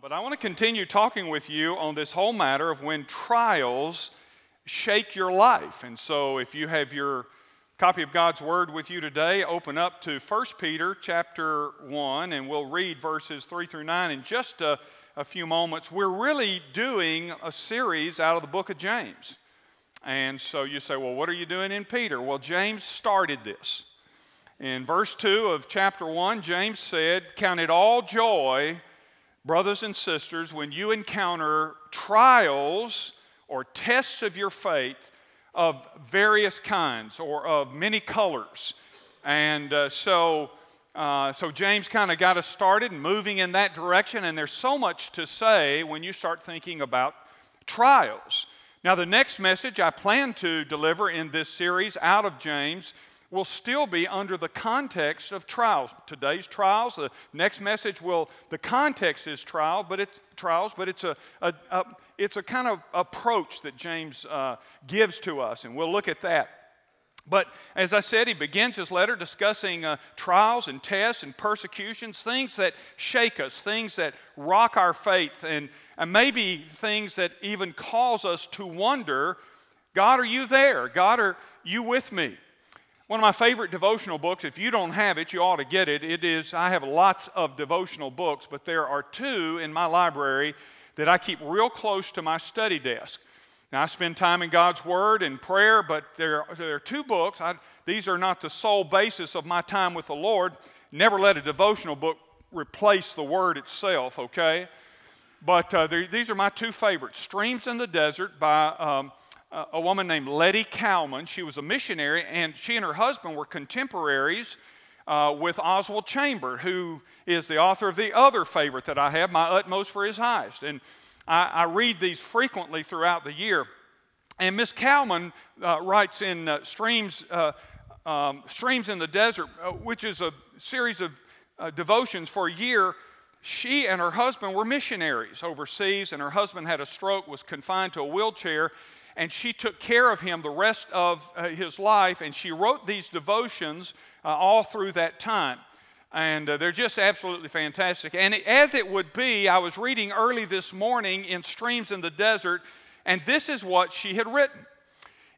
but I want to continue talking with you on this whole matter of when trials shake your life. And so if you have your copy of God's word with you today, open up to 1 Peter chapter 1 and we'll read verses 3 through 9 in just a, a few moments. We're really doing a series out of the book of James. And so you say, well, what are you doing in Peter? Well, James started this. In verse 2 of chapter 1, James said, Count it all joy brothers and sisters, when you encounter trials or tests of your faith of various kinds or of many colors. And uh, so, uh, so James kind of got us started and moving in that direction. And there's so much to say when you start thinking about trials. Now, the next message I plan to deliver in this series out of James will still be under the context of trials. Today's trials, the next message will, the context is trial, but it's trials, but it's a, a, a it's a kind of approach that James uh, gives to us, and we'll look at that. But as I said, he begins his letter discussing uh, trials and tests and persecutions, things that shake us, things that rock our faith, and, and maybe things that even cause us to wonder God, are you there? God, are you with me? One of my favorite devotional books, if you don't have it, you ought to get it. It is, I have lots of devotional books, but there are two in my library that I keep real close to my study desk. Now, I spend time in God's Word and prayer, but there, there are two books. I, these are not the sole basis of my time with the Lord. Never let a devotional book replace the Word itself, okay? But uh, these are my two favorites Streams in the Desert by um, a woman named Lettie Cowman. She was a missionary, and she and her husband were contemporaries uh, with Oswald Chamber, who is the author of the other favorite that I have, My Utmost for His Highest. And I, I read these frequently throughout the year. And Miss Cowman uh, writes in uh, Streams, uh, um, Streams in the Desert, uh, which is a series of uh, devotions for a year. She and her husband were missionaries overseas, and her husband had a stroke, was confined to a wheelchair, and she took care of him the rest of uh, his life, and she wrote these devotions uh, all through that time. And uh, they're just absolutely fantastic. And as it would be, I was reading early this morning in Streams in the Desert, and this is what she had written.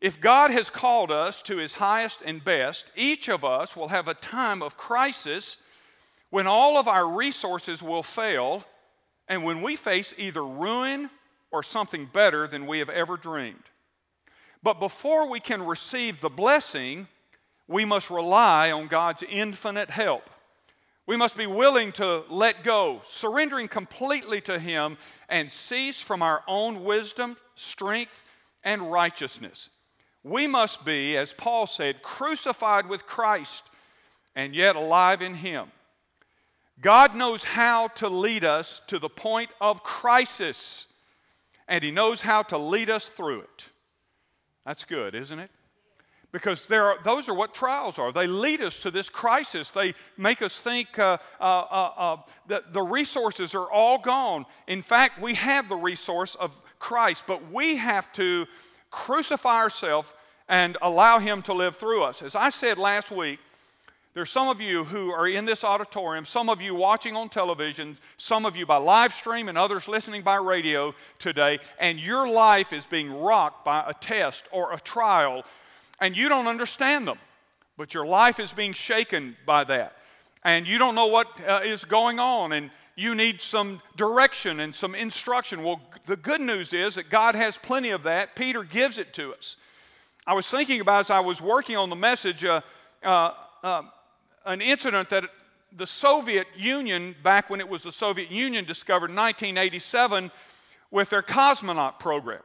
If God has called us to his highest and best, each of us will have a time of crisis when all of our resources will fail and when we face either ruin or something better than we have ever dreamed. But before we can receive the blessing, we must rely on God's infinite help. We must be willing to let go, surrendering completely to Him, and cease from our own wisdom, strength, and righteousness. We must be, as Paul said, crucified with Christ and yet alive in Him. God knows how to lead us to the point of crisis and He knows how to lead us through it. That's good, isn't it? Because there are, those are what trials are. They lead us to this crisis. They make us think uh, uh, uh, uh, that the resources are all gone. In fact, we have the resource of Christ, but we have to crucify ourselves and allow Him to live through us. As I said last week, there's some of you who are in this auditorium, some of you watching on television, some of you by live stream, and others listening by radio today, and your life is being rocked by a test or a trial, and you don't understand them. But your life is being shaken by that. And you don't know what uh, is going on, and you need some direction and some instruction. Well, the good news is that God has plenty of that. Peter gives it to us. I was thinking about as I was working on the message, uh, uh, uh an incident that the Soviet Union, back when it was the Soviet Union, discovered in 1987 with their cosmonaut program.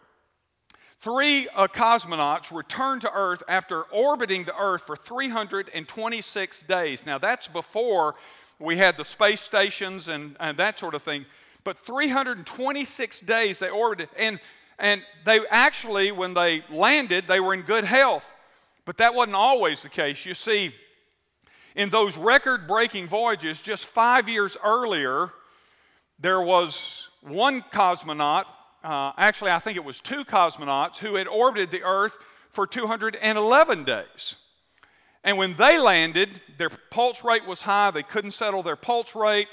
Three uh, cosmonauts returned to Earth after orbiting the Earth for 326 days. Now, that's before we had the space stations and, and that sort of thing. But 326 days they orbited. And, and they actually, when they landed, they were in good health. But that wasn't always the case. You see, in those record breaking voyages, just five years earlier, there was one cosmonaut, uh, actually, I think it was two cosmonauts, who had orbited the Earth for 211 days. And when they landed, their pulse rate was high. They couldn't settle their pulse rate.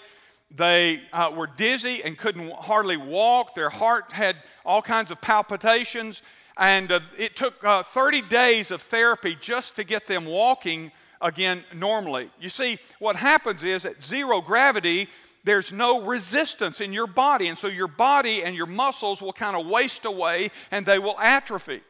They uh, were dizzy and couldn't hardly walk. Their heart had all kinds of palpitations. And uh, it took uh, 30 days of therapy just to get them walking again normally. You see, what happens is at zero gravity, there's no resistance in your body. And so your body and your muscles will kind of waste away and they will atrophy.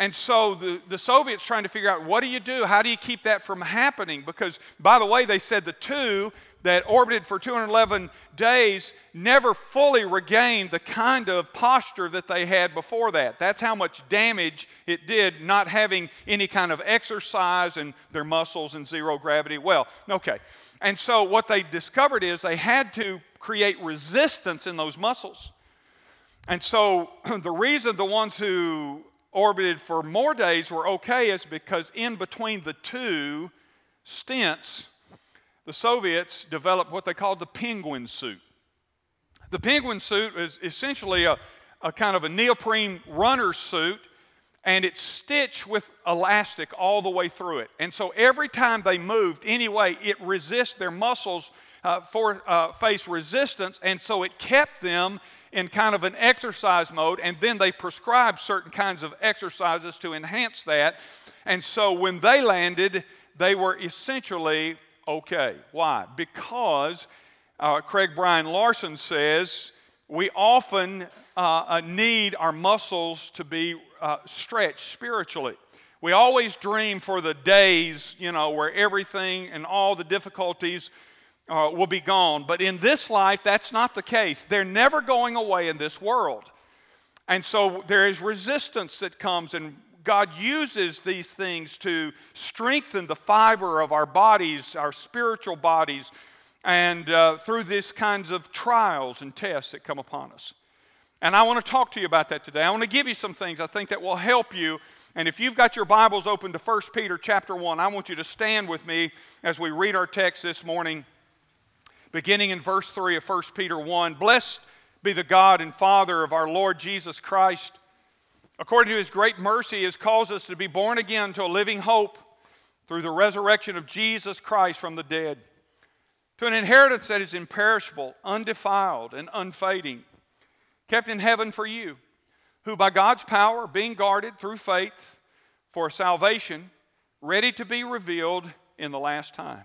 And so the, the Soviets trying to figure out what do you do? How do you keep that from happening? Because, by the way, they said the two that orbited for 211 days never fully regained the kind of posture that they had before that. That's how much damage it did not having any kind of exercise and their muscles and zero gravity. Well, okay. And so what they discovered is they had to create resistance in those muscles. And so the reason the ones who orbited for more days were okay is because in between the two stints, the Soviets developed what they called the penguin suit. The penguin suit is essentially a, a kind of a neoprene runner suit, and it's stitched with elastic all the way through it. And so every time they moved anyway, it resists their muscles uh, for uh, face resistance, and so it kept them in kind of an exercise mode, and then they prescribed certain kinds of exercises to enhance that. And so when they landed, they were essentially okay. Why? Because uh, Craig Brian Larson says we often uh, uh, need our muscles to be uh, stretched spiritually. We always dream for the days, you know, where everything and all the difficulties uh, will be gone. But in this life, that's not the case. They're never going away in this world. And so there is resistance that comes, and God uses these things to strengthen the fiber of our bodies, our spiritual bodies, and uh, through these kinds of trials and tests that come upon us. And I want to talk to you about that today. I want to give you some things I think that will help you. And if you've got your Bibles open to 1 Peter chapter 1, I want you to stand with me as we read our text this morning beginning in verse 3 of 1 Peter 1. Blessed be the God and Father of our Lord Jesus Christ. According to his great mercy, has caused us to be born again to a living hope through the resurrection of Jesus Christ from the dead, to an inheritance that is imperishable, undefiled, and unfading, kept in heaven for you, who by God's power, being guarded through faith for salvation, ready to be revealed in the last time.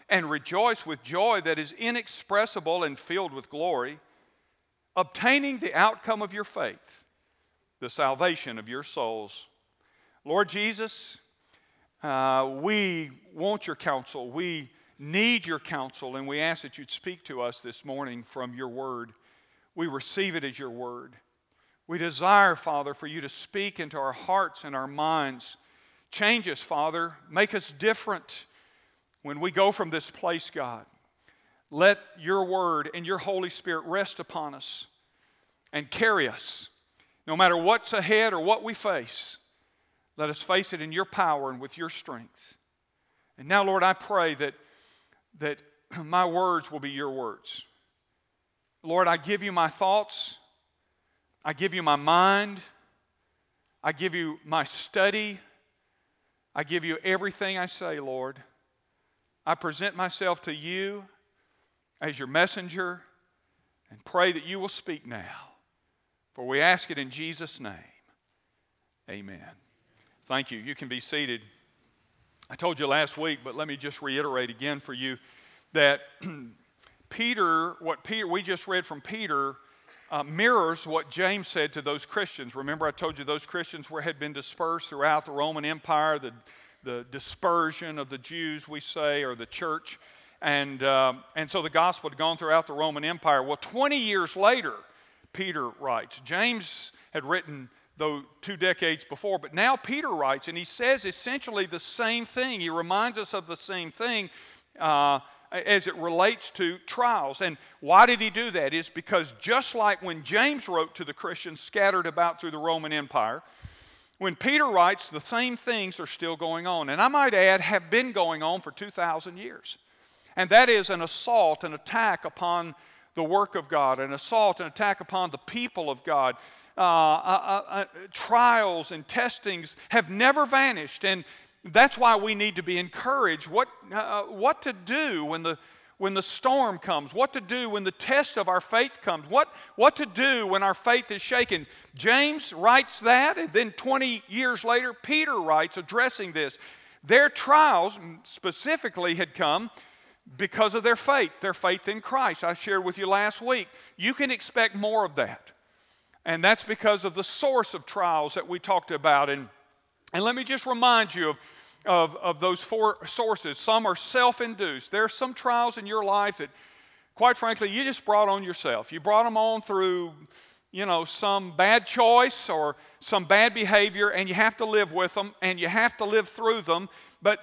and rejoice with joy that is inexpressible and filled with glory, obtaining the outcome of your faith, the salvation of your souls. Lord Jesus, uh, we want your counsel. We need your counsel, and we ask that you'd speak to us this morning from your word. We receive it as your word. We desire, Father, for you to speak into our hearts and our minds. Change us, Father. Make us different when we go from this place, God, let your word and your Holy Spirit rest upon us and carry us. No matter what's ahead or what we face, let us face it in your power and with your strength. And now, Lord, I pray that, that my words will be your words. Lord, I give you my thoughts, I give you my mind, I give you my study, I give you everything I say, Lord. I present myself to you as your messenger and pray that you will speak now. For we ask it in Jesus' name. Amen. Thank you. You can be seated. I told you last week, but let me just reiterate again for you that Peter, what Peter, we just read from Peter, uh, mirrors what James said to those Christians. Remember, I told you those Christians were, had been dispersed throughout the Roman Empire. The the dispersion of the Jews, we say, or the church. And, um, and so the gospel had gone throughout the Roman Empire. Well, 20 years later, Peter writes. James had written, though, two decades before, but now Peter writes, and he says essentially the same thing. He reminds us of the same thing. Uh, as it relates to trials. And why did he do that? Is because just like when James wrote to the Christians scattered about through the Roman Empire, when Peter writes, the same things are still going on. And I might add, have been going on for 2,000 years. And that is an assault, an attack upon the work of God, an assault, an attack upon the people of God. Uh, uh, uh, uh trials and testings have never vanished. And that's why we need to be encouraged what, uh, what to do when the, when the storm comes, what to do when the test of our faith comes, what, what to do when our faith is shaken. James writes that, and then 20 years later, Peter writes addressing this. Their trials specifically had come because of their faith, their faith in Christ. I shared with you last week. You can expect more of that. And that's because of the source of trials that we talked about. And and let me just remind you of, of, of those four sources. Some are self induced. There are some trials in your life that, quite frankly, you just brought on yourself. You brought them on through, you know, some bad choice or some bad behavior, and you have to live with them and you have to live through them. But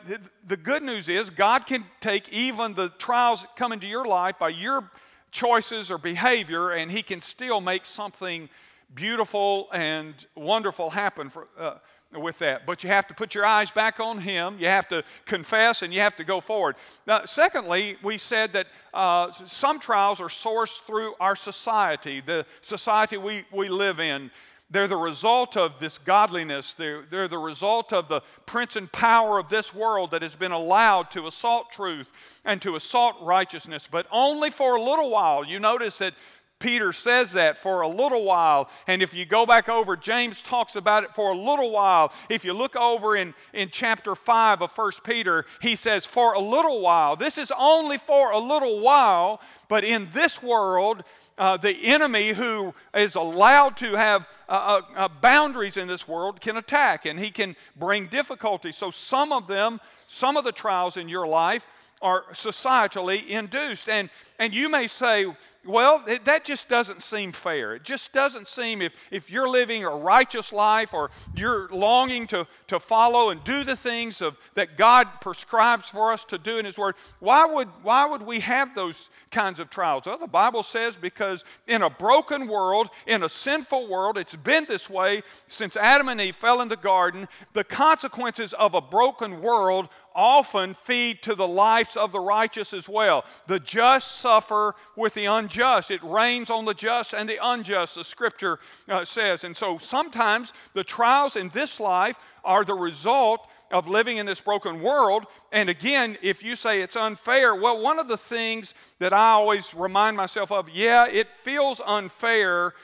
the good news is, God can take even the trials that come into your life by your choices or behavior, and He can still make something beautiful and wonderful happen for. Uh, with that. But you have to put your eyes back on Him. You have to confess and you have to go forward. Now, secondly, we said that uh, some trials are sourced through our society, the society we, we live in. They're the result of this godliness. They're, they're the result of the prince and power of this world that has been allowed to assault truth and to assault righteousness, but only for a little while. You notice that Peter says that for a little while. And if you go back over, James talks about it for a little while. If you look over in, in chapter 5 of 1 Peter, he says, For a little while. This is only for a little while, but in this world, uh, the enemy who is allowed to have uh, uh, uh boundaries in this world can attack and he can bring difficulty. So, some of them, some of the trials in your life, are societally induced. And, and you may say, well, that just doesn't seem fair. It just doesn't seem if, if you're living a righteous life or you're longing to, to follow and do the things of, that God prescribes for us to do in His Word, why would, why would we have those kinds of trials? Well, the Bible says because in a broken world, in a sinful world, it's been this way since Adam and Eve fell in the garden. The consequences of a broken world often feed to the lives of the righteous as well. The just suffer with the unjust. It rains on the just and the unjust, the scripture uh, says. And so sometimes the trials in this life are the result of living in this broken world. And again, if you say it's unfair, well, one of the things that I always remind myself of, yeah, it feels unfair,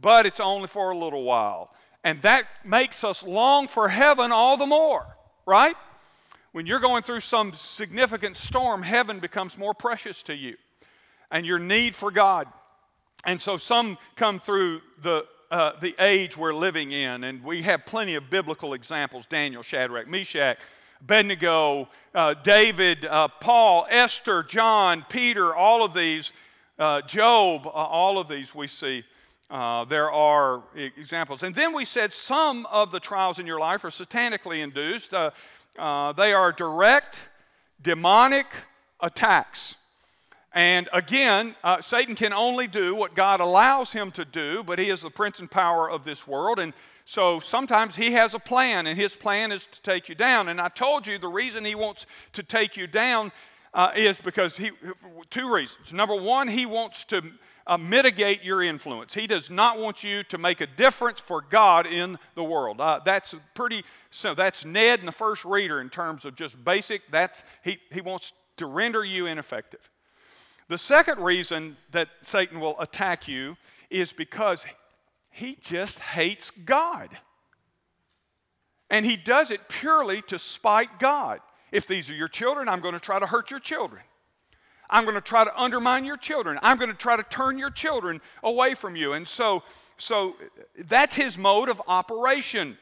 but it's only for a little while. And that makes us long for heaven all the more, right? when you're going through some significant storm, heaven becomes more precious to you and your need for God. And so some come through the, uh, the age we're living in, and we have plenty of biblical examples Daniel, Shadrach, Meshach, Abednego, uh, David, uh, Paul, Esther, John, Peter, all of these, uh, Job, uh, all of these we see. Uh, there are examples. And then we said some of the trials in your life are satanically induced. They are direct demonic attacks. And again, uh, Satan can only do what God allows him to do, but he is the prince and power of this world. And so sometimes he has a plan, and his plan is to take you down. And I told you the reason he wants to take you down uh, is because he, two reasons. Number one, he wants to uh, mitigate your influence. He does not want you to make a difference for God in the world. Uh, that's pretty so that's Ned in the first reader in terms of just basic. That's he, he wants to render you ineffective. The second reason that Satan will attack you is because he just hates God. And he does it purely to spite God. If these are your children, I'm going to try to hurt your children. I'm going to try to undermine your children. I'm going to try to turn your children away from you. And so, so that's his mode of operation.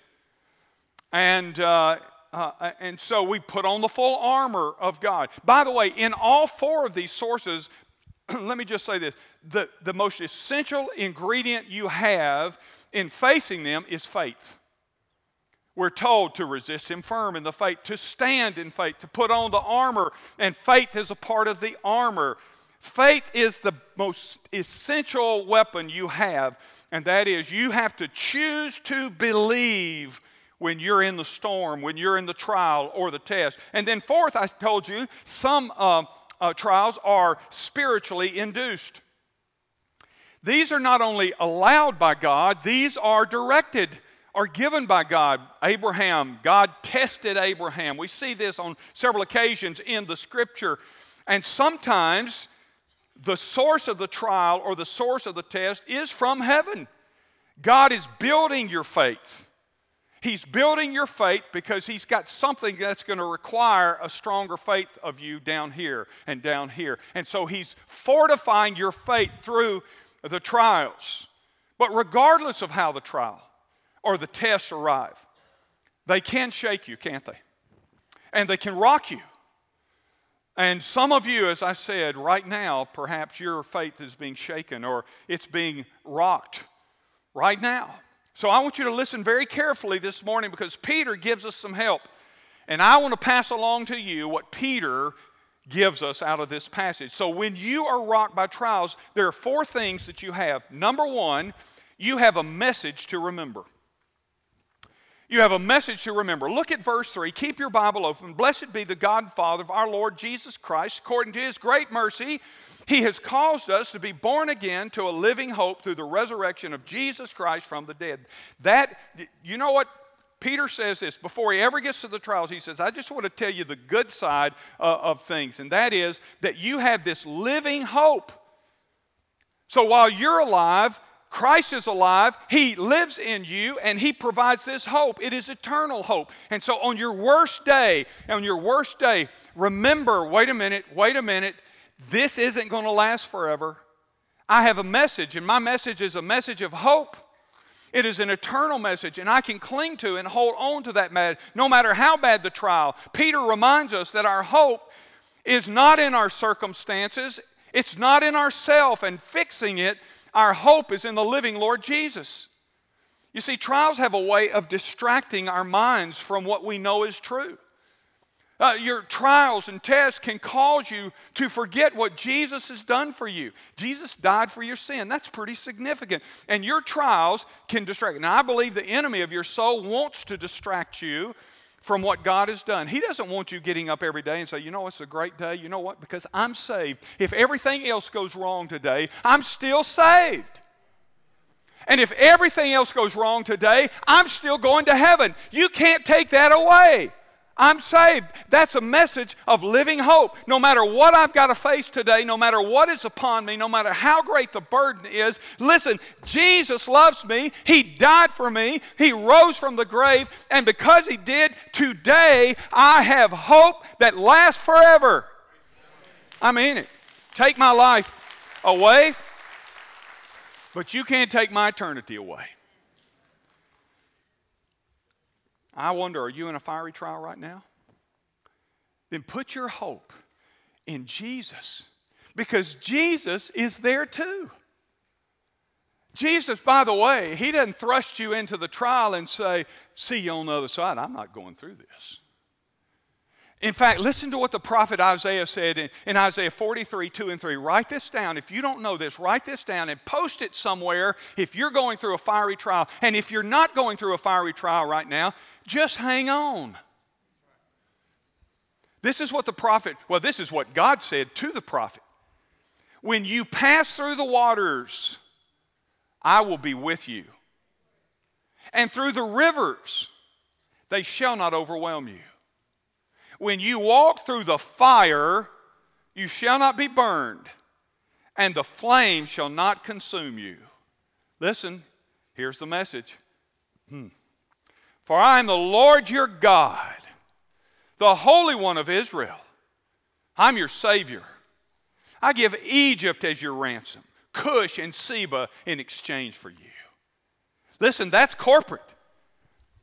And, uh, uh, and so we put on the full armor of God. By the way, in all four of these sources, let me just say this the, the most essential ingredient you have in facing them is faith. We're told to resist him firm in the faith, to stand in faith, to put on the armor, and faith is a part of the armor. Faith is the most essential weapon you have, and that is you have to choose to believe when you're in the storm, when you're in the trial or the test. And then, fourth, I told you, some uh, uh, trials are spiritually induced. These are not only allowed by God, these are directed are given by God. Abraham, God tested Abraham. We see this on several occasions in the scripture. And sometimes the source of the trial or the source of the test is from heaven. God is building your faith. He's building your faith because He's got something that's going to require a stronger faith of you down here and down here. And so He's fortifying your faith through the trials. But regardless of how the trial, or the tests arrive, they can shake you, can't they? And they can rock you. And some of you, as I said, right now, perhaps your faith is being shaken or it's being rocked right now. So I want you to listen very carefully this morning because Peter gives us some help. And I want to pass along to you what Peter gives us out of this passage. So when you are rocked by trials, there are four things that you have. Number one, you have a message to remember. You have a message to remember. Look at verse 3. Keep your Bible open. Blessed be the God and Father of our Lord Jesus Christ. According to his great mercy, he has caused us to be born again to a living hope through the resurrection of Jesus Christ from the dead. That, you know what? Peter says this before he ever gets to the trials. He says, I just want to tell you the good side uh, of things, and that is that you have this living hope. So while you're alive, Christ is alive, He lives in you, and He provides this hope. It is eternal hope. And so on your worst day, on your worst day, remember wait a minute, wait a minute, this isn't going to last forever. I have a message, and my message is a message of hope. It is an eternal message, and I can cling to and hold on to that message no matter how bad the trial. Peter reminds us that our hope is not in our circumstances, it's not in ourself and fixing it, our hope is in the living Lord Jesus. You see, trials have a way of distracting our minds from what we know is true. Uh, your trials and tests can cause you to forget what Jesus has done for you. Jesus died for your sin. That's pretty significant. And your trials can distract. Now, I believe the enemy of your soul wants to distract you from what God has done. He doesn't want you getting up every day and say, you know, it's a great day. You know what? Because I'm saved. If everything else goes wrong today, I'm still saved. And if everything else goes wrong today, I'm still going to heaven. You can't take that away. I'm saved. That's a message of living hope. No matter what I've got to face today, no matter what is upon me, no matter how great the burden is, listen, Jesus loves me. He died for me. He rose from the grave. And because He did, today I have hope that lasts forever. I mean it. Take my life away, but you can't take my eternity away. I wonder, are you in a fiery trial right now? Then put your hope in Jesus because Jesus is there too. Jesus, by the way, he doesn't thrust you into the trial and say, See you on the other side. I'm not going through this. In fact, listen to what the prophet Isaiah said in, in, Isaiah 43, 2 and 3. Write this down. If you don't know this, write this down and post it somewhere if you're going through a fiery trial. And if you're not going through a fiery trial right now, just hang on. This is what the prophet, well, this is what God said to the prophet. When you pass through the waters, I will be with you. And through the rivers, they shall not overwhelm you. When you walk through the fire, you shall not be burned, and the flame shall not consume you. Listen, here's the message. Hmm. For I am the Lord your God, the Holy One of Israel. I'm your Savior. I give Egypt as your ransom, Cush and Seba in exchange for you. Listen, that's corporate,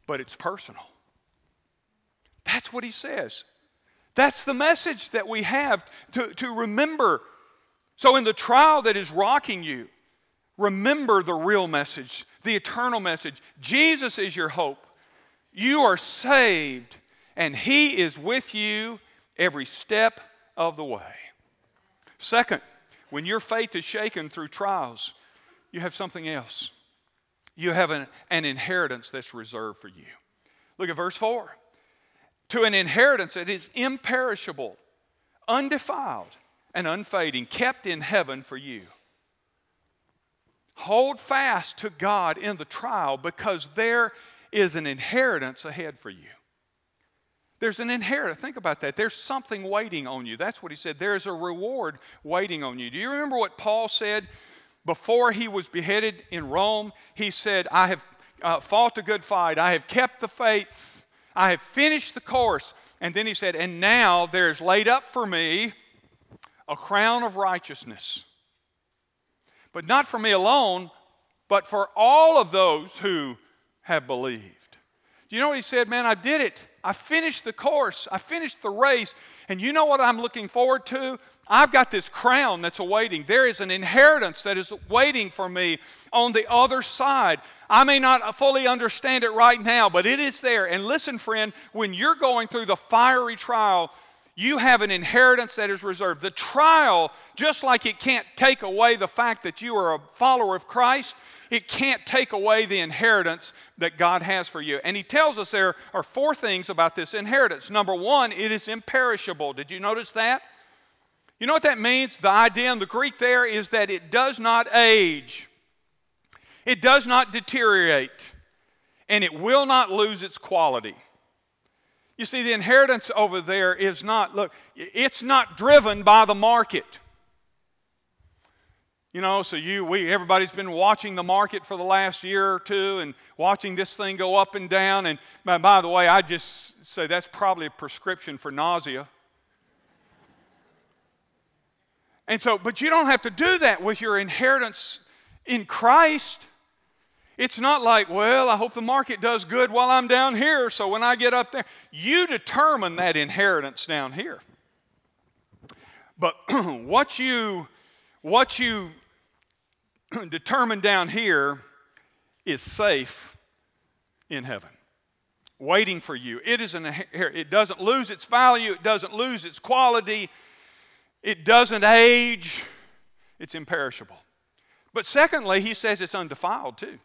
but it's personal. That's what he says. That's the message that we have to, to remember. So, in the trial that is rocking you, remember the real message, the eternal message. Jesus is your hope. You are saved, and He is with you every step of the way. Second, when your faith is shaken through trials, you have something else. You have an, an inheritance that's reserved for you. Look at verse 4. To an inheritance that is imperishable, undefiled, and unfading, kept in heaven for you. Hold fast to God in the trial because there is an inheritance ahead for you. There's an inheritance. Think about that. There's something waiting on you. That's what he said. There's a reward waiting on you. Do you remember what Paul said before he was beheaded in Rome? He said, I have uh, fought a good fight, I have kept the faith, I have finished the course. And then he said, And now there's laid up for me a crown of righteousness. But not for me alone, but for all of those who have believed. Do you know what he said? Man, I did it. I finished the course. I finished the race. And you know what I'm looking forward to? I've got this crown that's awaiting. There is an inheritance that is waiting for me on the other side. I may not fully understand it right now, but it is there. And listen, friend, when you're going through the fiery trial, you have an inheritance that is reserved. The trial, just like it can't take away the fact that you are a follower of Christ, it can't take away the inheritance that God has for you. And he tells us there are four things about this inheritance. Number one, it is imperishable. Did you notice that? You know what that means? The idea in the Greek there is that it does not age, it does not deteriorate, and it will not lose its quality. You see, the inheritance over there is not, look, it's not driven by the market. You know, so you, we, everybody's been watching the market for the last year or two and watching this thing go up and down. And by, by the way, I just say that's probably a prescription for nausea. And so, but you don't have to do that with your inheritance in Christ. It's not like, well, I hope the market does good while I'm down here, so when I get up there, you determine that inheritance down here. But what you what you determine down here is safe in heaven, waiting for you. It is an it doesn't lose its value, it doesn't lose its quality, it doesn't age, it's imperishable. But secondly, he says it's undefiled too.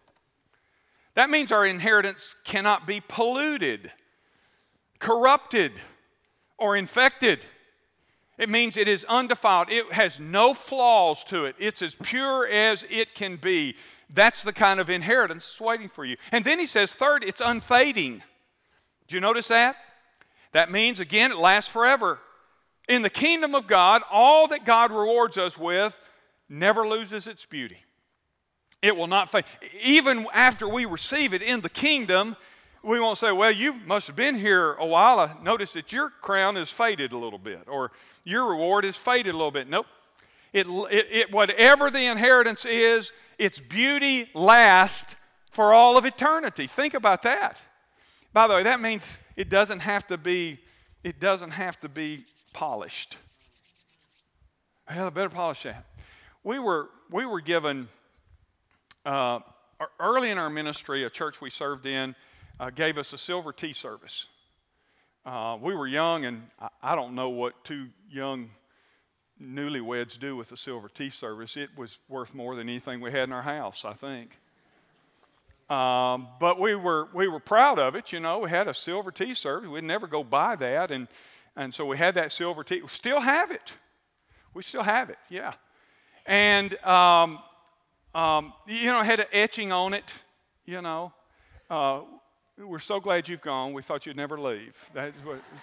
That means our inheritance cannot be polluted, corrupted, or infected. It means it is undefiled. It has no flaws to it. It's as pure as it can be. That's the kind of inheritance that's waiting for you. And then he says, third, it's unfading. Do you notice that? That means, again, it lasts forever. In the kingdom of God, all that God rewards us with never loses its beauty. It will not fade. Even after we receive it in the kingdom, we won't say, well, you must have been here a while. I noticed that your crown is faded a little bit, or your reward is faded a little bit. Nope. It, it, it, whatever the inheritance is, its beauty lasts for all of eternity. Think about that. By the way, that means it doesn't have to be, it doesn't have to be polished. Well, I better polish that. We were, we were given uh, early in our ministry, a church we served in uh, gave us a silver tea service. Uh, we were young, and I, I, don't know what two young newlyweds do with a silver tea service. It was worth more than anything we had in our house, I think. Um, but we were, we were proud of it, you know. We had a silver tea service. We'd never go buy that. And, and so we had that silver tea. We still have it. We still have it, yeah. And um, um, you know, had an etching on it, you know. Uh, we're so glad you've gone. We thought you'd never leave.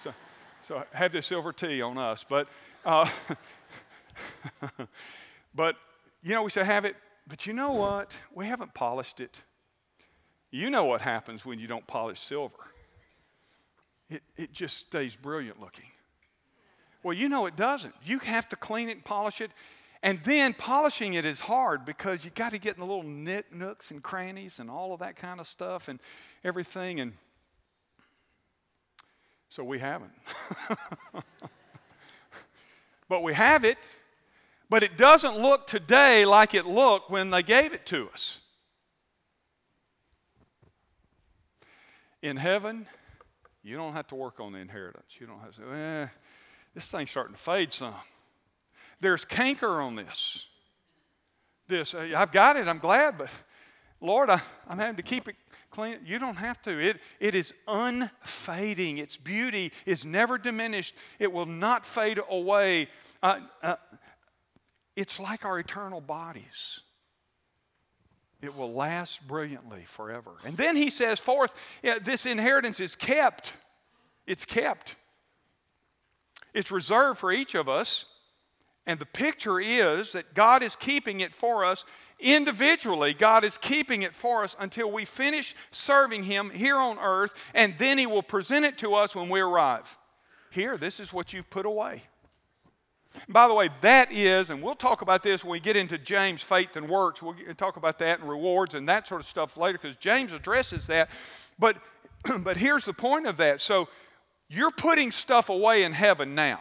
So, so have this silver tea on us. But, uh, but, you know, we should have it. But you know what? We haven't polished it. You know what happens when you don't polish silver. It, it just stays brilliant looking. Well, you know it doesn't. You have to clean it and polish it. And then polishing it is hard because you got to get in the little nick, nooks and crannies and all of that kind of stuff and everything. And so we haven't. but we have it, but it doesn't look today like it looked when they gave it to us. In heaven, you don't have to work on the inheritance. You don't have to say, eh, this thing's starting to fade some. There's canker on this. This, I've got it, I'm glad, but Lord, I, I'm having to keep it clean. You don't have to. It, it is unfading. Its beauty is never diminished, it will not fade away. Uh, uh, it's like our eternal bodies. It will last brilliantly forever. And then he says, fourth, yeah, this inheritance is kept. It's kept. It's reserved for each of us. And the picture is that God is keeping it for us individually. God is keeping it for us until we finish serving Him here on earth, and then He will present it to us when we arrive. Here, this is what you've put away. By the way, that is, and we'll talk about this when we get into James' faith and works. We'll talk about that and rewards and that sort of stuff later because James addresses that. But, but here's the point of that. So you're putting stuff away in heaven now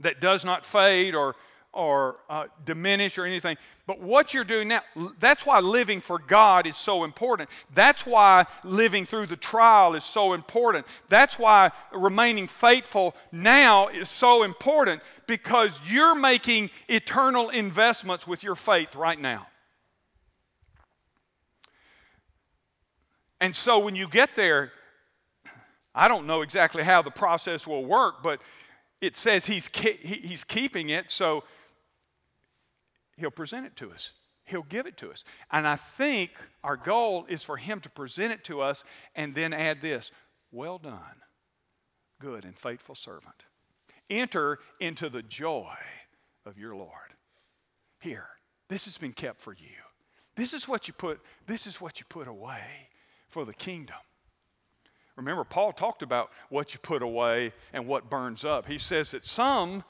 that does not fade or, or uh, diminish or anything. But what you're doing now, that's why living for God is so important. That's why living through the trial is so important. That's why remaining faithful now is so important because you're making eternal investments with your faith right now. And so when you get there, I don't know exactly how the process will work, but it says he's, he's keeping it, so he'll present it to us. He'll give it to us. And I think our goal is for him to present it to us and then add this Well done, good and faithful servant. Enter into the joy of your Lord. Here, this has been kept for you. This is what you put, this is what you put away for the kingdom. Remember, Paul talked about what you put away and what burns up. He says that some,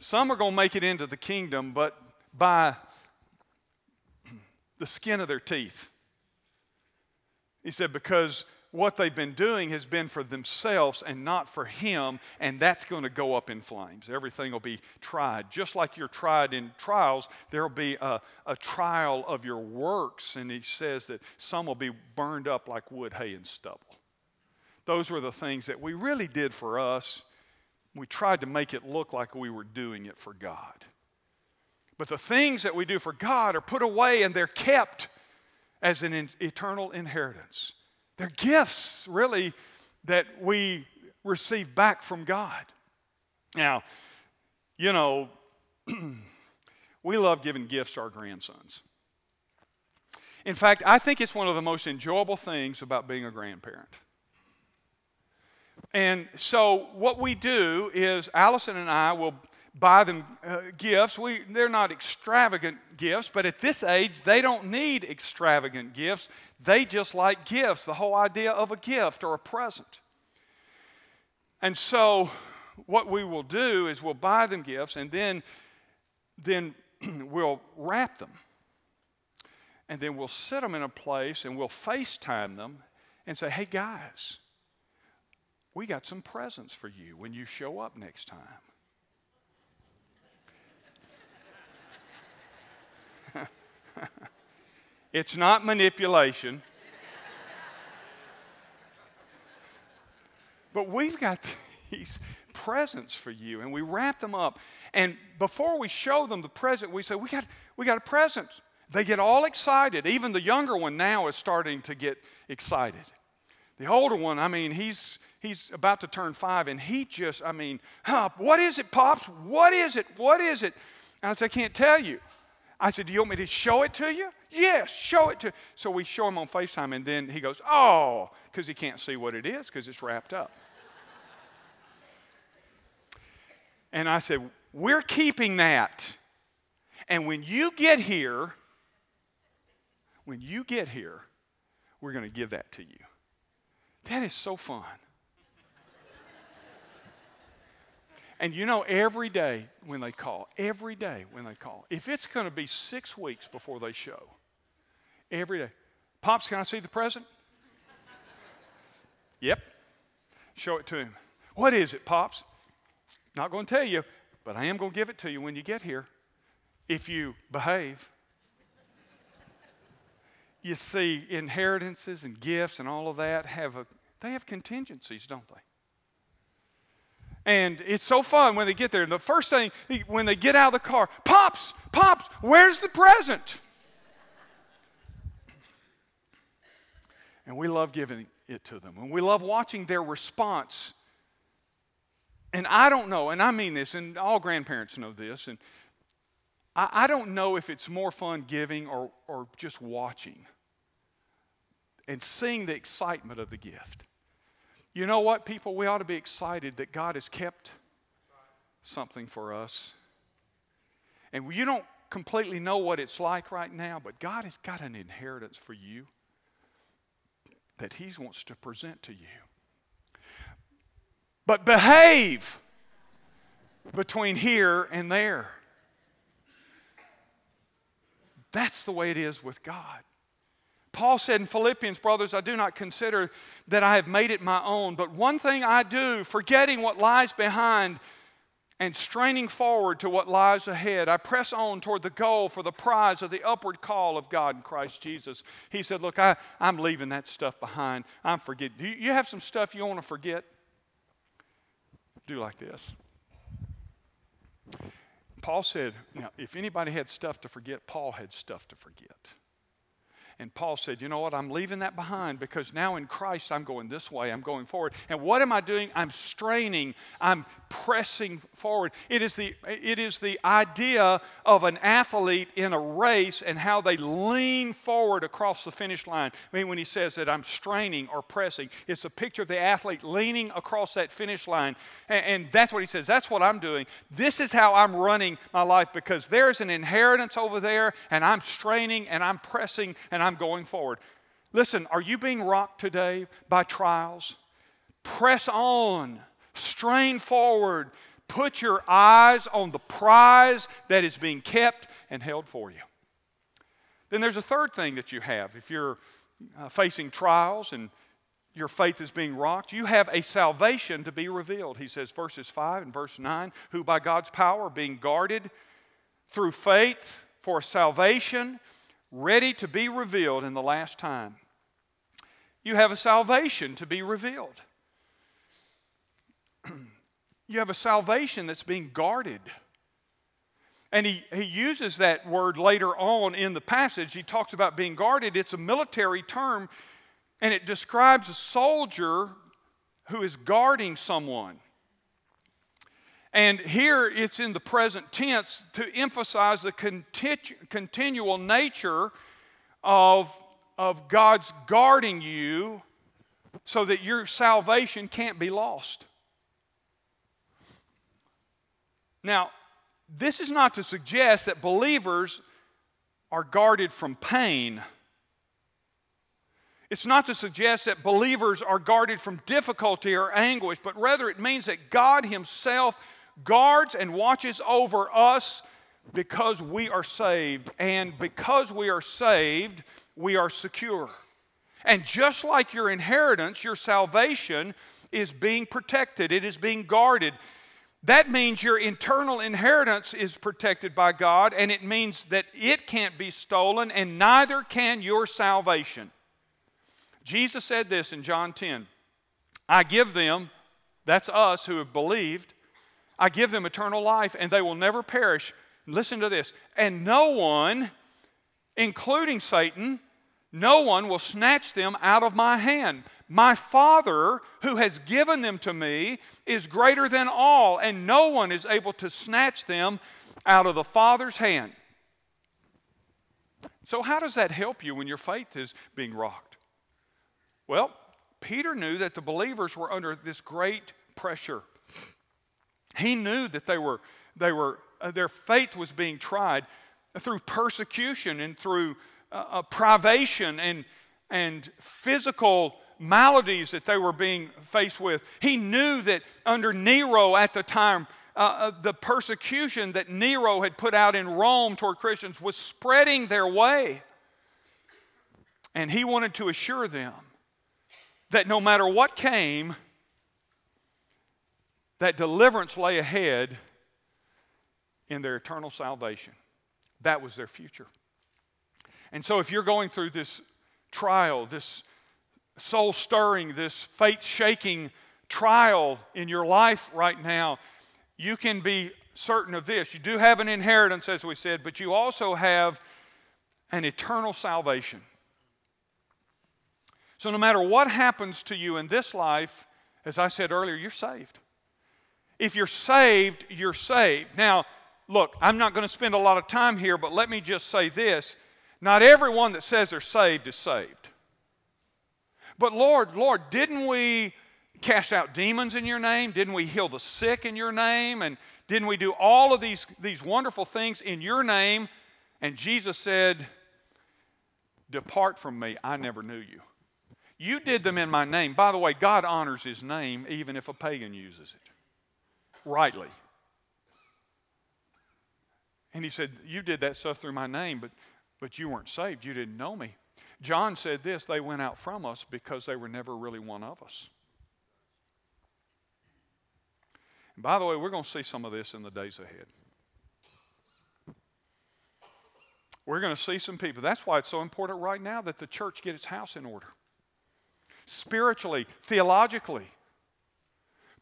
some are going to make it into the kingdom, but by the skin of their teeth. He said, because what they've been doing has been for themselves and not for Him, and that's going to go up in flames. Everything will be tried. Just like you're tried in trials, there will be a, a trial of your works, and He says that some will be burned up like wood, hay, and stubble. Those were the things that we really did for us. We tried to make it look like we were doing it for God. But the things that we do for God are put away and they're kept as an eternal inheritance. They're gifts, really, that we receive back from God. Now, you know, we love giving gifts to our grandsons. In fact, I think it's one of the most enjoyable things about being a grandparent. And so, what we do is Allison and I will buy them uh, gifts. We, they're not extravagant gifts, but at this age, they don't need extravagant gifts. They just like gifts, the whole idea of a gift or a present. And so, what we will do is we'll buy them gifts and then, then we'll wrap them. And then we'll sit them in a place and we'll FaceTime them and say, hey guys, we got some presents for you when you show up next time. it's not manipulation. but we've got these presents for you, and we wrap them up. And before we show them the present, we say, We got, we got a present. They get all excited. Even the younger one now is starting to get excited. The older one, I mean, he's he's about to turn five, and he just, I mean, huh, what is it, Pops? What is it? What is it? And I said, I can't tell you. I said, Do you want me to show it to you? Yes, show it to. So we show him on FaceTime, and then he goes, Oh, because he can't see what it is because it's wrapped up. and I said, We're keeping that. And when you get here, when you get here, we're going to give that to you. That is so fun. And you know, every day when they call, every day when they call, if it's going to be six weeks before they show, every day, Pops, can I see the present? yep. Show it to him. What is it, Pops? Not going to tell you, but I am going to give it to you when you get here if you behave. you see inheritances and gifts and all of that have a, they have contingencies, don't they? And it's so fun when they get there. The first thing, when they get out of the car, Pops, Pops, where's the present? And we love giving it to them. And we love watching their response. And I don't know, and I mean this, and all grandparents know this, and I, I don't know if it's more fun giving or, or just watching and seeing the excitement of the gift. You know what, people? We ought to be excited that God has kept something for us. And you don't completely know what it's like right now, but God has got an inheritance for you that He wants to present to you. But behave between here and there. That's the way it is with God. Paul said in Philippians, brothers, I do not consider that I have made it my own, but one thing I do, forgetting what lies behind and straining forward to what lies ahead, I press on toward the goal for the prize of the upward call of God in Christ Jesus. He said, Look, I, I'm leaving that stuff behind. I'm forgetting. You, you have some stuff you want to forget? Do like this. Paul said, now, if anybody had stuff to forget, Paul had stuff to forget. And Paul said, You know what? I'm leaving that behind because now in Christ I'm going this way. I'm going forward. And what am I doing? I'm straining. I'm pressing forward. It is the, it is the idea of an athlete in a race and how they lean forward across the finish line. I mean, when he says that I'm straining or pressing, it's a picture of the athlete leaning across that finish line. And, and that's what he says. That's what I'm doing. This is how I'm running my life because there's an inheritance over there, and I'm straining and I'm pressing and I'm I'm going forward. Listen, are you being rocked today by trials? Press on, strain forward, put your eyes on the prize that is being kept and held for you. Then there's a third thing that you have. If you're uh, facing trials and your faith is being rocked, you have a salvation to be revealed. He says, verses 5 and verse 9, who by God's power are being guarded through faith for salvation ready to be revealed in the last time. You have a salvation to be revealed. you have a salvation that's being guarded. And he, he uses that word later on in the passage. He talks about being guarded. It's a military term, and it describes a soldier who is guarding someone. And here it's in the present tense to emphasize the continu- continual nature of, of God's guarding you so that your salvation can't be lost. Now, this is not to suggest that believers are guarded from pain. It's not to suggest that believers are guarded from difficulty or anguish, but rather it means that God Himself guards and watches over us because we are saved. And because we are saved, we are secure. And just like your inheritance, your salvation is being protected, it is being guarded. That means your internal inheritance is protected by God, and it means that it can't be stolen, and neither can your salvation. Jesus said this in John 10 I give them, that's us who have believed, I give them eternal life and they will never perish. Listen to this. And no one, including Satan, no one will snatch them out of my hand. My Father, who has given them to me, is greater than all, and no one is able to snatch them out of the Father's hand. So, how does that help you when your faith is being rocked? Well, Peter knew that the believers were under this great pressure. He knew that they were, they were, uh, their faith was being tried through persecution and through uh, uh, privation and, and physical maladies that they were being faced with. He knew that under Nero at the time, uh, uh, the persecution that Nero had put out in Rome toward Christians was spreading their way. And he wanted to assure them that no matter what came, that deliverance lay ahead in their eternal salvation. That was their future. And so, if you're going through this trial, this soul stirring, this faith shaking trial in your life right now, you can be certain of this. You do have an inheritance, as we said, but you also have an eternal salvation. So, no matter what happens to you in this life, as I said earlier, you're saved. If you're saved, you're saved. Now, look, I'm not going to spend a lot of time here, but let me just say this. Not everyone that says they're saved is saved. But Lord, Lord, didn't we cast out demons in your name? Didn't we heal the sick in your name? And didn't we do all of these, these wonderful things in your name? And Jesus said, Depart from me, I never knew you. You did them in my name. By the way, God honors his name even if a pagan uses it rightly. And he said, You did that stuff through my name, but, but you weren't saved. You didn't know me. John said this they went out from us because they were never really one of us. And by the way, we're going to see some of this in the days ahead. We're going to see some people. That's why it's so important right now that the church get its house in order. Spiritually, theologically,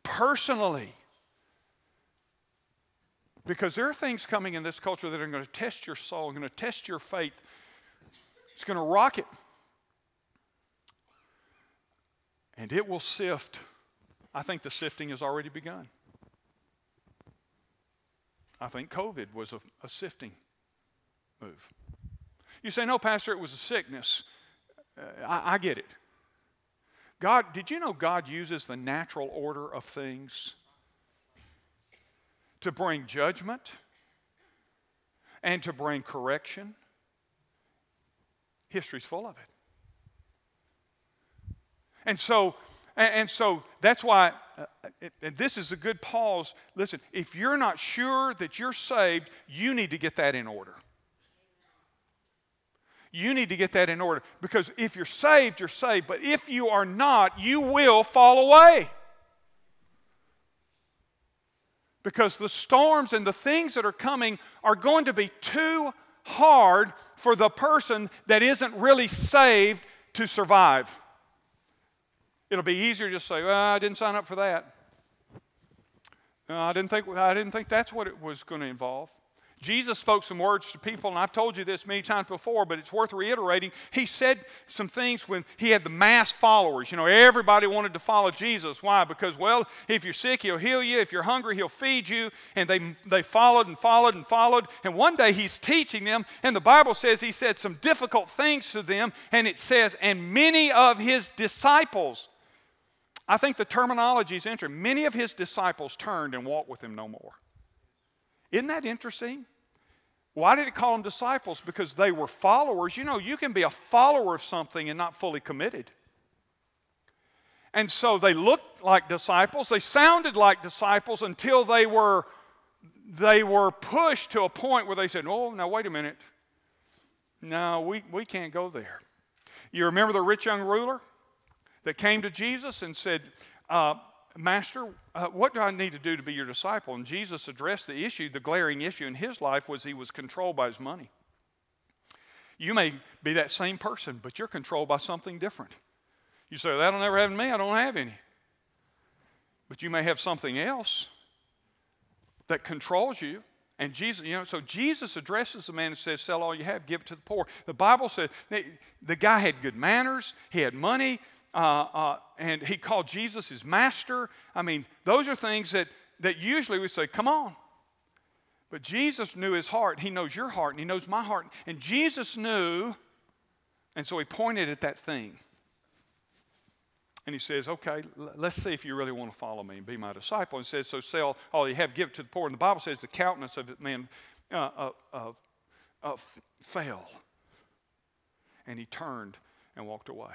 personally. Because there are things coming in this culture that are going to test your soul, going to test your faith. It's going to rock it. And it will sift. I think the sifting has already begun. I think COVID was a, a sifting move. You say, no, Pastor, it was a sickness. Uh, I, I get it. God, did you know God uses the natural order of things to bring judgment and to bring correction? History's full of it. And so, and, so that's why, uh, and this is a good pause. Listen, if you're not sure that you're saved, you need to get that in order. You need to get that in order because if you're saved, you're saved. But if you are not, you will fall away. Because the storms and the things that are coming are going to be too hard for the person that isn't really saved to survive. It'll be easier to just say, well, I didn't sign up for that. No, I didn't think, I didn't think that's what it was going to involve. Jesus spoke some words to people, and I've told you this many times before, but it's worth reiterating. He said some things when he had the mass followers. You know, everybody wanted to follow Jesus. Why? Because, well, if you're sick, he'll heal you. If you're hungry, he'll feed you. And they, they followed and followed and followed. And one day he's teaching them, and the Bible says he said some difficult things to them, and it says, and many of his disciples. I think the terminology is interesting. Many of his disciples turned and walked with him no more. Isn't that interesting? Why did it call them disciples? Because they were followers. You know, you can be a follower of something and not fully committed. And so they looked like disciples, they sounded like disciples until they were they were pushed to a point where they said, Oh, now wait a minute. No, we, we can't go there. You remember the rich young ruler that came to Jesus and said, uh, Master, uh, what do I need to do to be your disciple? And Jesus addressed the issue, the glaring issue in his life was he was controlled by his money. You may be that same person, but you're controlled by something different. You say, That'll never happen to me, I don't have any. But you may have something else that controls you. And Jesus, you know, so Jesus addresses the man and says, Sell all you have, give it to the poor. The Bible says the guy had good manners, he had money, uh, uh, and he called Jesus his master. I mean, those are things that, that usually we say, come on. But Jesus knew his heart. He knows your heart, and he knows my heart. And Jesus knew, and so he pointed at that thing. And he says, Okay, let's see if you really want to follow me and be my disciple. And says, So sell all you have, give it to the poor. And the Bible says the countenance of the man uh, uh, uh, uh fell. And he turned and walked away.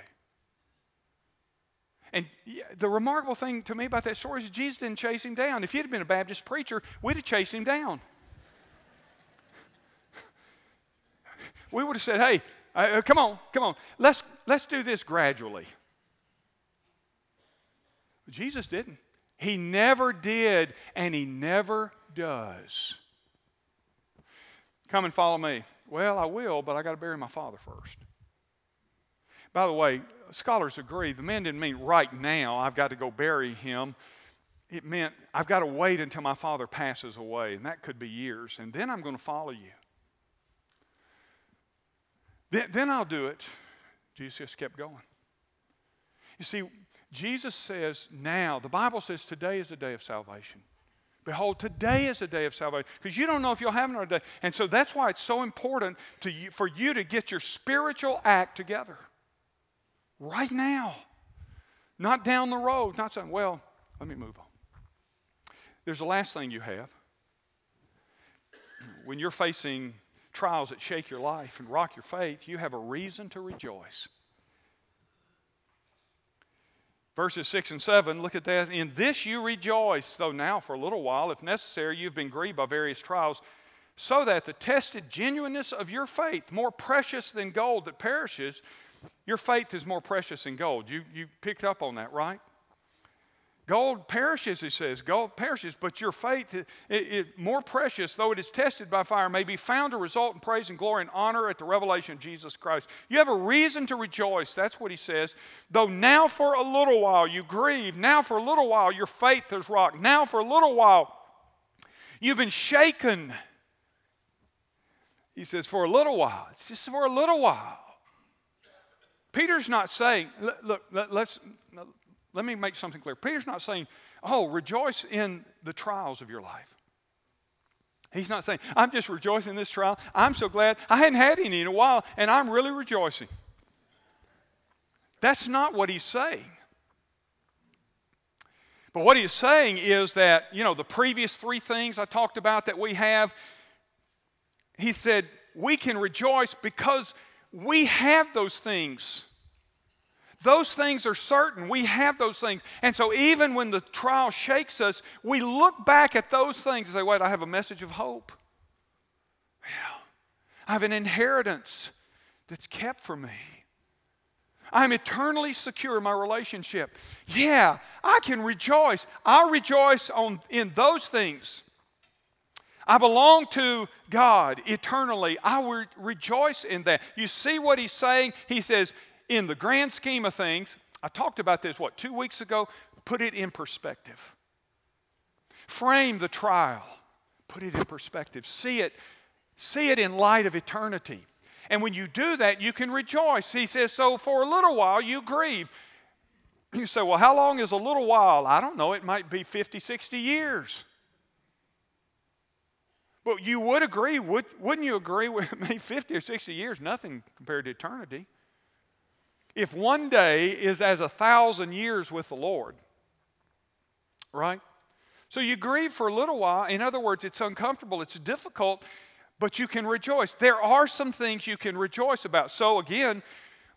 And the remarkable thing to me about that story is Jesus didn't chase him down. If he had been a Baptist preacher, we'd have chased him down. we would have said, hey, uh, uh, come on, come on, let's, let's do this gradually. But Jesus didn't. He never did, and he never does. Come and follow me. Well, I will, but I got to bury my father first. By the way, scholars agree the man didn't mean right now, I've got to go bury him. It meant I've got to wait until my father passes away, and that could be years, and then I'm going to follow you. Then, then I'll do it. Jesus kept going. You see, Jesus says now, the Bible says today is a day of salvation. Behold, today is a day of salvation because you don't know if you'll have another day. And so that's why it's so important to you, for you to get your spiritual act together right now, not down the road, not saying, well, let me move on. There's the last thing you have. When you're facing trials that shake your life and rock your faith, you have a reason to rejoice. Verses 6 and 7, look at that. In this you rejoice, though now for a little while, if necessary, you've been grieved by various trials, so that the tested genuineness of your faith, more precious than gold that perishes, your faith is more precious than gold. You, you picked up on that, right? Gold perishes, he says. Gold perishes, but your faith, it, it, more precious, though it is tested by fire, may be found to result in praise and glory and honor at the revelation of Jesus Christ. You have a reason to rejoice. That's what he says. Though now for a little while you grieve, now for a little while your faith is rocked, now for a little while you've been shaken. He says, for a little while. It's just for a little while. Peter's not saying, look, let's, let me make something clear. Peter's not saying, oh, rejoice in the trials of your life. He's not saying, I'm just rejoicing in this trial. I'm so glad. I hadn't had any in a while, and I'm really rejoicing. That's not what he's saying. But what he's saying is that, you know, the previous three things I talked about that we have, he said, we can rejoice because we have those things. Those things are certain. We have those things. And so, even when the trial shakes us, we look back at those things and say, wait, I have a message of hope. Yeah. I have an inheritance that's kept for me. I'm eternally secure in my relationship. Yeah, I can rejoice. I'll rejoice on, in those things. I belong to God eternally. I will rejoice in that. You see what he's saying? He says, in the grand scheme of things, I talked about this, what, two weeks ago? Put it in perspective. Frame the trial, put it in perspective. See it, see it in light of eternity. And when you do that, you can rejoice. He says, So for a little while you grieve. You say, Well, how long is a little while? I don't know. It might be 50, 60 years. But you would agree, would, wouldn't you agree with me? 50 or 60 years, nothing compared to eternity. If one day is as a thousand years with the Lord, right? So you grieve for a little while. In other words, it's uncomfortable, it's difficult, but you can rejoice. There are some things you can rejoice about. So again,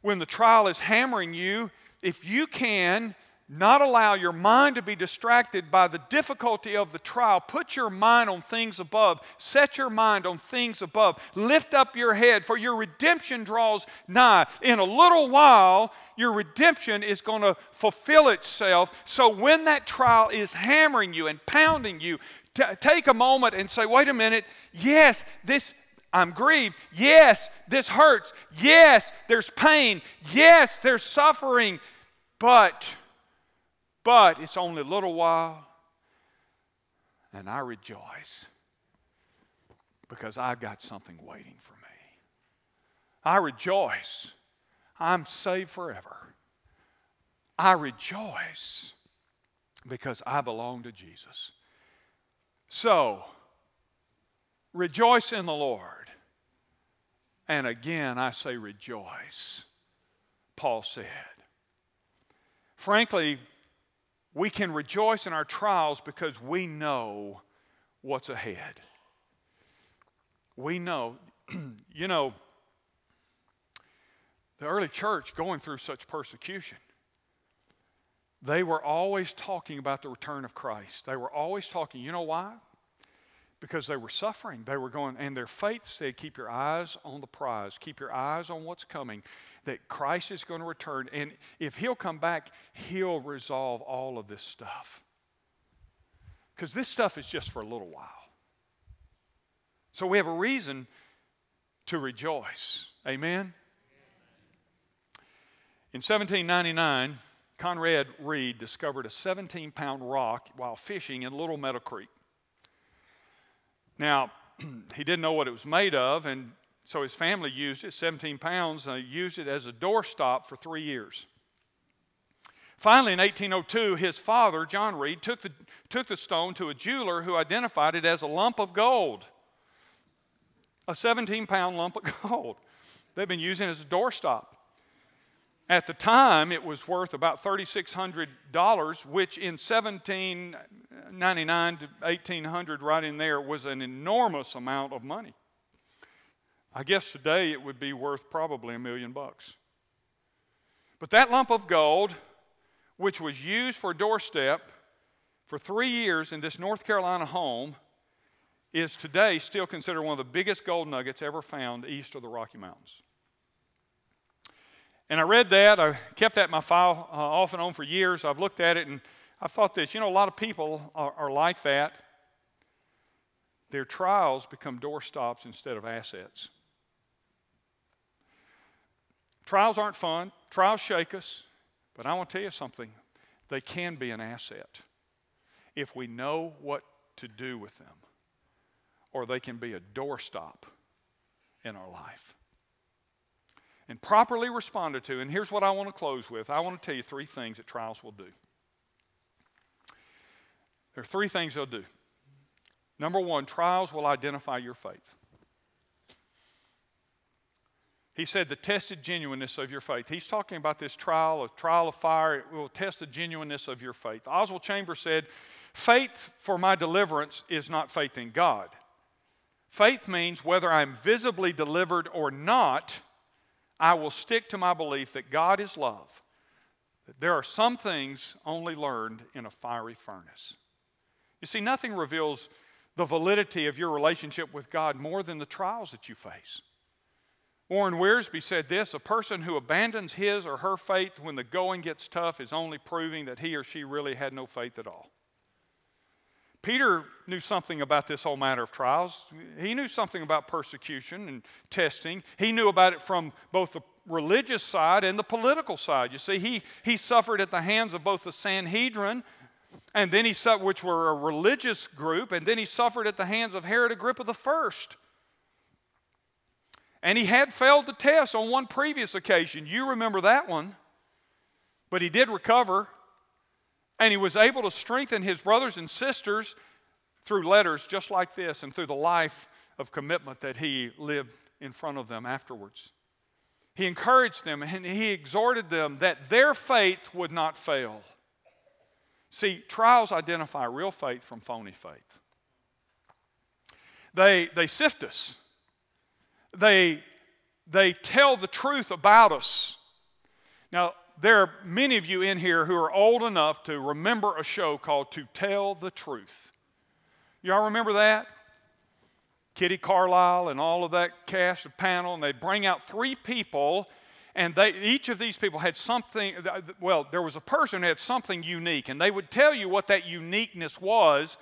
when the trial is hammering you, if you can not allow your mind to be distracted by the difficulty of the trial. Put your mind on things above. Set your mind on things above. Lift up your head, for your redemption draws nigh. In a little while, your redemption is going to fulfill itself. So when that trial is hammering you and pounding you, t- take a moment and say, wait a minute, yes, this I'm grieved. Yes, this hurts. Yes, there's pain. Yes, there's suffering. But but it's only a little while, and I rejoice because I've got something waiting for me. I rejoice. I'm saved forever. I rejoice because I belong to Jesus. So, rejoice in the Lord. And again, I say rejoice, Paul said. Frankly, we can rejoice in our trials because we know what's ahead. We know, you know, the early church going through such persecution, they were always talking about the return of Christ. They were always talking, you know why? Because they were suffering. They were going, and their faith said, keep your eyes on the prize, keep your eyes on what's coming that Christ is going to return. And if He'll come back, He'll resolve all of this stuff. Because this stuff is just for a little while. So we have a reason to rejoice. Amen? In 1799, Conrad Reed discovered a 17 pound rock while fishing in Little Meadow Creek. Now, he didn't know what it was made of, and so his family used it, 17 pounds, and used it as a doorstop for three years. Finally, in 1802, his father, John Reed, took the, took the stone to a jeweler who identified it as a lump of gold, a 17 pound lump of gold. They've been using it as a doorstop. At the time, it was worth about $3,600, which in 1799 to 1800, right in there, was an enormous amount of money. I guess today it would be worth probably a million bucks. But that lump of gold, which was used for a doorstep for three years in this North Carolina home, is today still considered one of the biggest gold nuggets ever found east of the Rocky Mountains. And I read that. I kept that in my file uh, off and on for years. I've looked at it and I thought this you know, a lot of people are, are like that. Their trials become doorstops instead of assets. Trials aren't fun, trials shake us, but I want to tell you something. They can be an asset if we know what to do with them, or they can be a doorstop in our life and properly responded to. And here's what I want to close with I want to tell you three things that trials will do. There are three things they'll do. Number one, trials will identify your faith. He said the tested genuineness of your faith. He's talking about this trial, a trial of fire. It will test the genuineness of your faith. Oswald Chambers said, Faith for my deliverance is not faith in God. Faith means whether I'm visibly delivered or not, I will stick to my belief that God is love. There are some things only learned in a fiery furnace. You see, nothing reveals the validity of your relationship with God more than the trials that you face. Warren Wiersbe said this a person who abandons his or her faith when the going gets tough is only proving that he or she really had no faith at all. Peter knew something about this whole matter of trials. He knew something about persecution and testing. He knew about it from both the religious side and the political side. You see, he, he suffered at the hands of both the Sanhedrin, and then he suffered, which were a religious group, and then he suffered at the hands of Herod Agrippa I. And he had failed the test on one previous occasion. You remember that one. But he did recover. And he was able to strengthen his brothers and sisters through letters just like this and through the life of commitment that he lived in front of them afterwards. He encouraged them and he exhorted them that their faith would not fail. See, trials identify real faith from phony faith. They, they sift us, they, they tell the truth about us. Now, there are many of you in here who are old enough to remember a show called To Tell the Truth. Y'all remember that? Kitty Carlisle and all of that cast of panel, and they'd bring out three people, and they, each of these people had something, well, there was a person who had something unique, and they would tell you what that uniqueness was,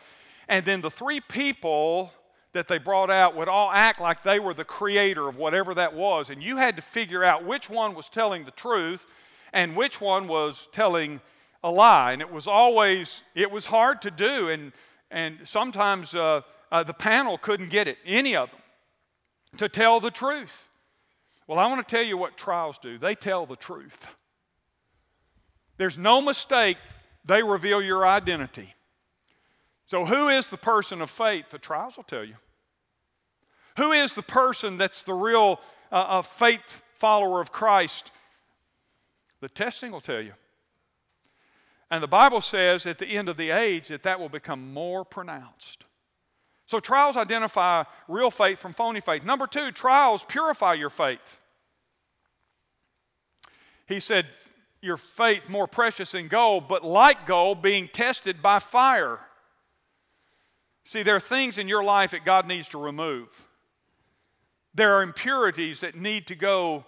and then the three people that they brought out would all act like they were the creator of whatever that was, and you had to figure out which one was telling the truth and which one was telling a lie. And it was always, it was hard to do. And, and sometimes uh, uh, the panel couldn't get it, any of them, to tell the truth. Well, I want to tell you what trials do they tell the truth. There's no mistake, they reveal your identity. So, who is the person of faith? The trials will tell you. Who is the person that's the real uh, faith follower of Christ? The testing will tell you. And the Bible says at the end of the age that that will become more pronounced. So trials identify real faith from phony faith. Number two, trials purify your faith. He said, Your faith more precious than gold, but like gold, being tested by fire. See, there are things in your life that God needs to remove. There are impurities that need to go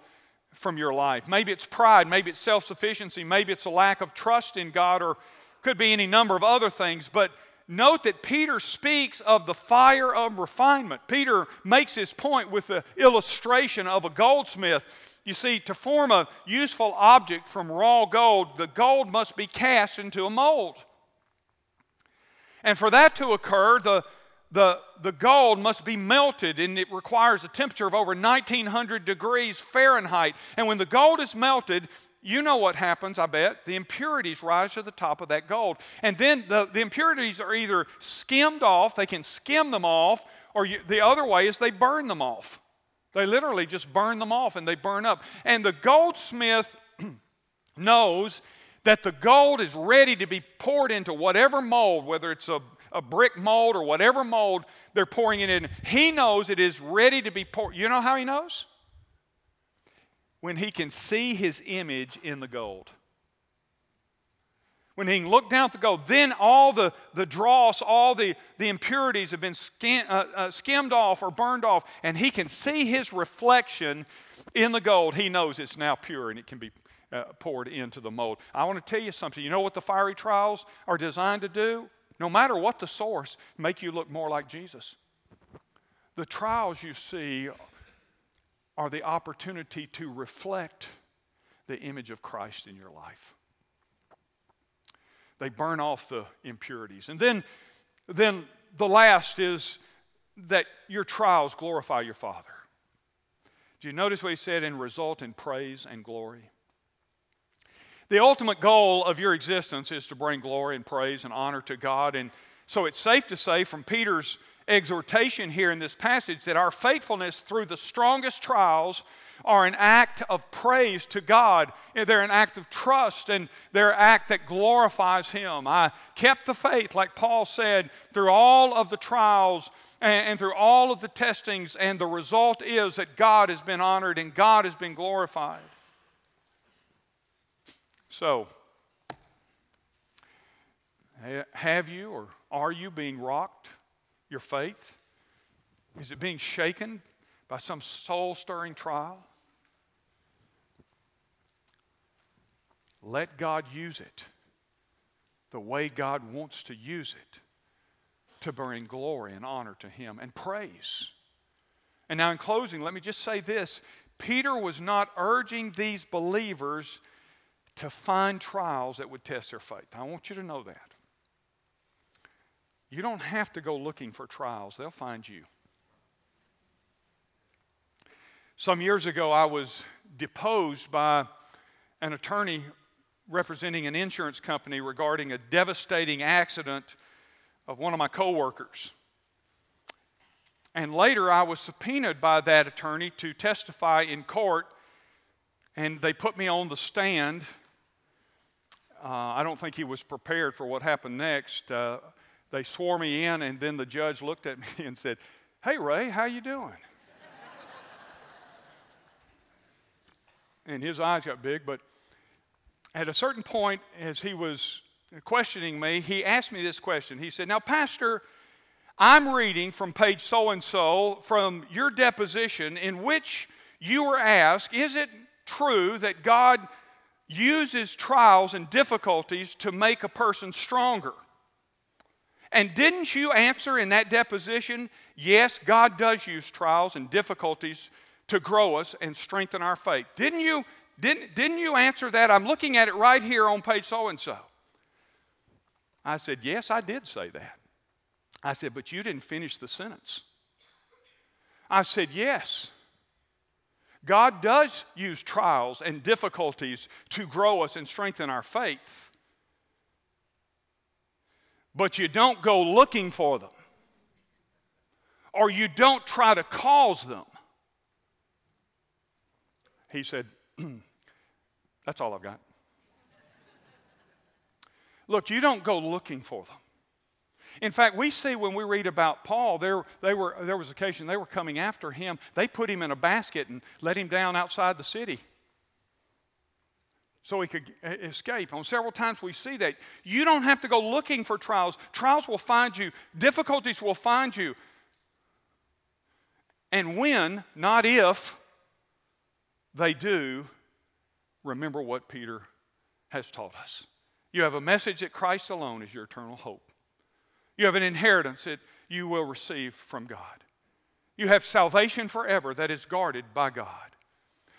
from your life. Maybe it's pride, maybe it's self sufficiency, maybe it's a lack of trust in God, or could be any number of other things. But note that Peter speaks of the fire of refinement. Peter makes his point with the illustration of a goldsmith. You see, to form a useful object from raw gold, the gold must be cast into a mold. And for that to occur, the, the, the gold must be melted, and it requires a temperature of over 1900 degrees Fahrenheit. And when the gold is melted, you know what happens, I bet. The impurities rise to the top of that gold. And then the, the impurities are either skimmed off, they can skim them off, or you, the other way is they burn them off. They literally just burn them off and they burn up. And the goldsmith knows that the gold is ready to be poured into whatever mold, whether it's a, a brick mold or whatever mold they're pouring it in. He knows it is ready to be poured. You know how he knows? When he can see his image in the gold. When he can look down at the gold, then all the, the dross, all the, the impurities have been skim, uh, uh, skimmed off or burned off, and he can see his reflection in the gold. He knows it's now pure and it can be uh, poured into the mold. I want to tell you something. You know what the fiery trials are designed to do? No matter what the source, make you look more like Jesus. The trials you see are the opportunity to reflect the image of Christ in your life. They burn off the impurities. And then, then the last is that your trials glorify your Father. Do you notice what he said and result in praise and glory? The ultimate goal of your existence is to bring glory and praise and honor to God. And so it's safe to say from Peter's exhortation here in this passage that our faithfulness through the strongest trials are an act of praise to God. They're an act of trust and they're an act that glorifies Him. I kept the faith, like Paul said, through all of the trials and, and through all of the testings, and the result is that God has been honored and God has been glorified. So, have you or are you being rocked, your faith? Is it being shaken by some soul stirring trial? Let God use it the way God wants to use it to bring glory and honor to Him and praise. And now, in closing, let me just say this Peter was not urging these believers to find trials that would test their faith. I want you to know that. You don't have to go looking for trials, they'll find you. Some years ago, I was deposed by an attorney representing an insurance company regarding a devastating accident of one of my coworkers. And later, I was subpoenaed by that attorney to testify in court, and they put me on the stand uh, I don't think he was prepared for what happened next. Uh, they swore me in, and then the judge looked at me and said, "Hey, Ray, how you doing?" And his eyes got big. But at a certain point, as he was questioning me, he asked me this question. He said, "Now, Pastor." I'm reading from page so and so from your deposition in which you were asked, Is it true that God uses trials and difficulties to make a person stronger. And didn't you answer in that deposition, yes, God does use trials and difficulties to grow us and strengthen our faith? Didn't you, didn't, didn't you answer that? I'm looking at it right here on page so and so. I said, Yes, I did say that. I said, But you didn't finish the sentence. I said, Yes. God does use trials and difficulties to grow us and strengthen our faith. But you don't go looking for them, or you don't try to cause them. He said, That's all I've got. Look, you don't go looking for them. In fact, we see when we read about Paul, there, they were, there was occasion they were coming after him. They put him in a basket and let him down outside the city so he could escape. On several times we see that. You don't have to go looking for trials. Trials will find you, difficulties will find you. And when, not if, they do, remember what Peter has taught us. You have a message that Christ alone is your eternal hope. You have an inheritance that you will receive from God. You have salvation forever that is guarded by God.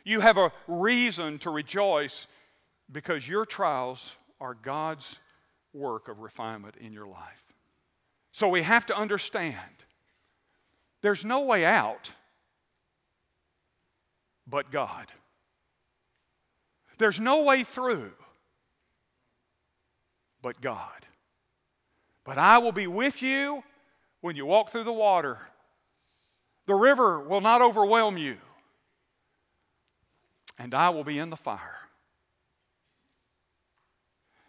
You have a reason to rejoice because your trials are God's work of refinement in your life. So we have to understand there's no way out but God. There's no way through but God. But I will be with you when you walk through the water. The river will not overwhelm you, and I will be in the fire.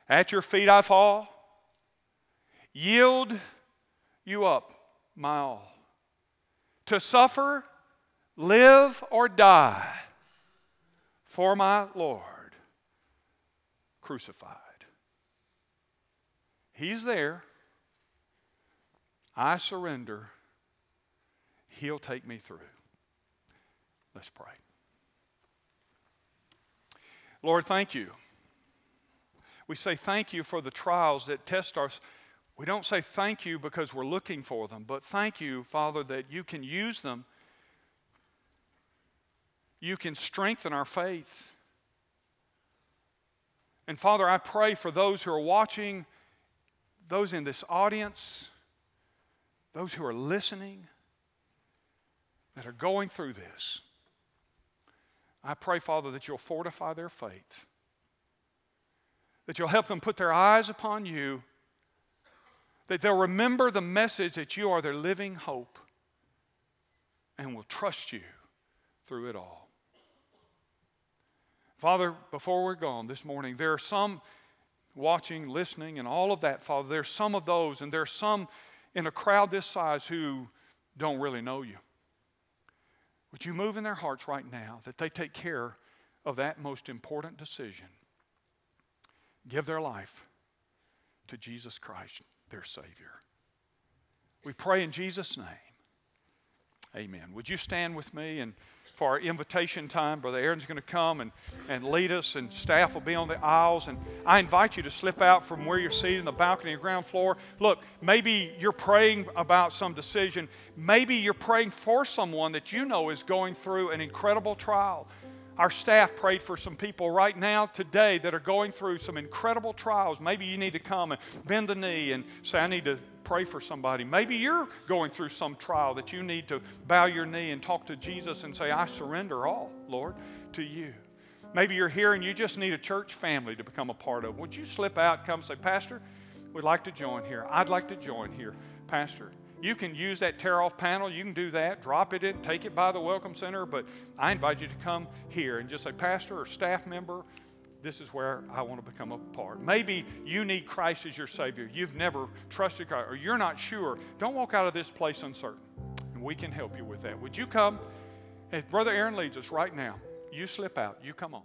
At your feet I fall. Yield you up, my all. To suffer, live, or die for my Lord crucified. He's there. I surrender. He'll take me through. Let's pray. Lord, thank you. We say thank you for the trials that test us. We don't say thank you because we're looking for them, but thank you, Father, that you can use them. You can strengthen our faith. And Father, I pray for those who are watching, those in this audience, those who are listening, that are going through this. I pray, Father, that you'll fortify their faith that you'll help them put their eyes upon you, that they'll remember the message that you are their living hope and will trust you through it all. Father, before we're gone this morning, there are some watching, listening, and all of that, Father. There's some of those, and there's some in a crowd this size who don't really know you. Would you move in their hearts right now that they take care of that most important decision? give their life to Jesus Christ, their Savior. We pray in Jesus' name. Amen. Would you stand with me and for our invitation time? Brother Aaron's going to come and, and lead us, and staff will be on the aisles. And I invite you to slip out from where you're seated in the balcony or ground floor. Look, maybe you're praying about some decision. Maybe you're praying for someone that you know is going through an incredible trial. Our staff prayed for some people right now, today, that are going through some incredible trials. Maybe you need to come and bend the knee and say, I need to pray for somebody. Maybe you're going through some trial that you need to bow your knee and talk to Jesus and say, I surrender all, Lord, to you. Maybe you're here and you just need a church family to become a part of. Would you slip out come say, Pastor, we'd like to join here. I'd like to join here, Pastor. You can use that tear off panel. You can do that. Drop it in, take it by the Welcome Center. But I invite you to come here and just say, Pastor or staff member, this is where I want to become a part. Maybe you need Christ as your Savior. You've never trusted Christ, or you're not sure. Don't walk out of this place uncertain. And we can help you with that. Would you come? As Brother Aaron leads us right now, you slip out. You come on.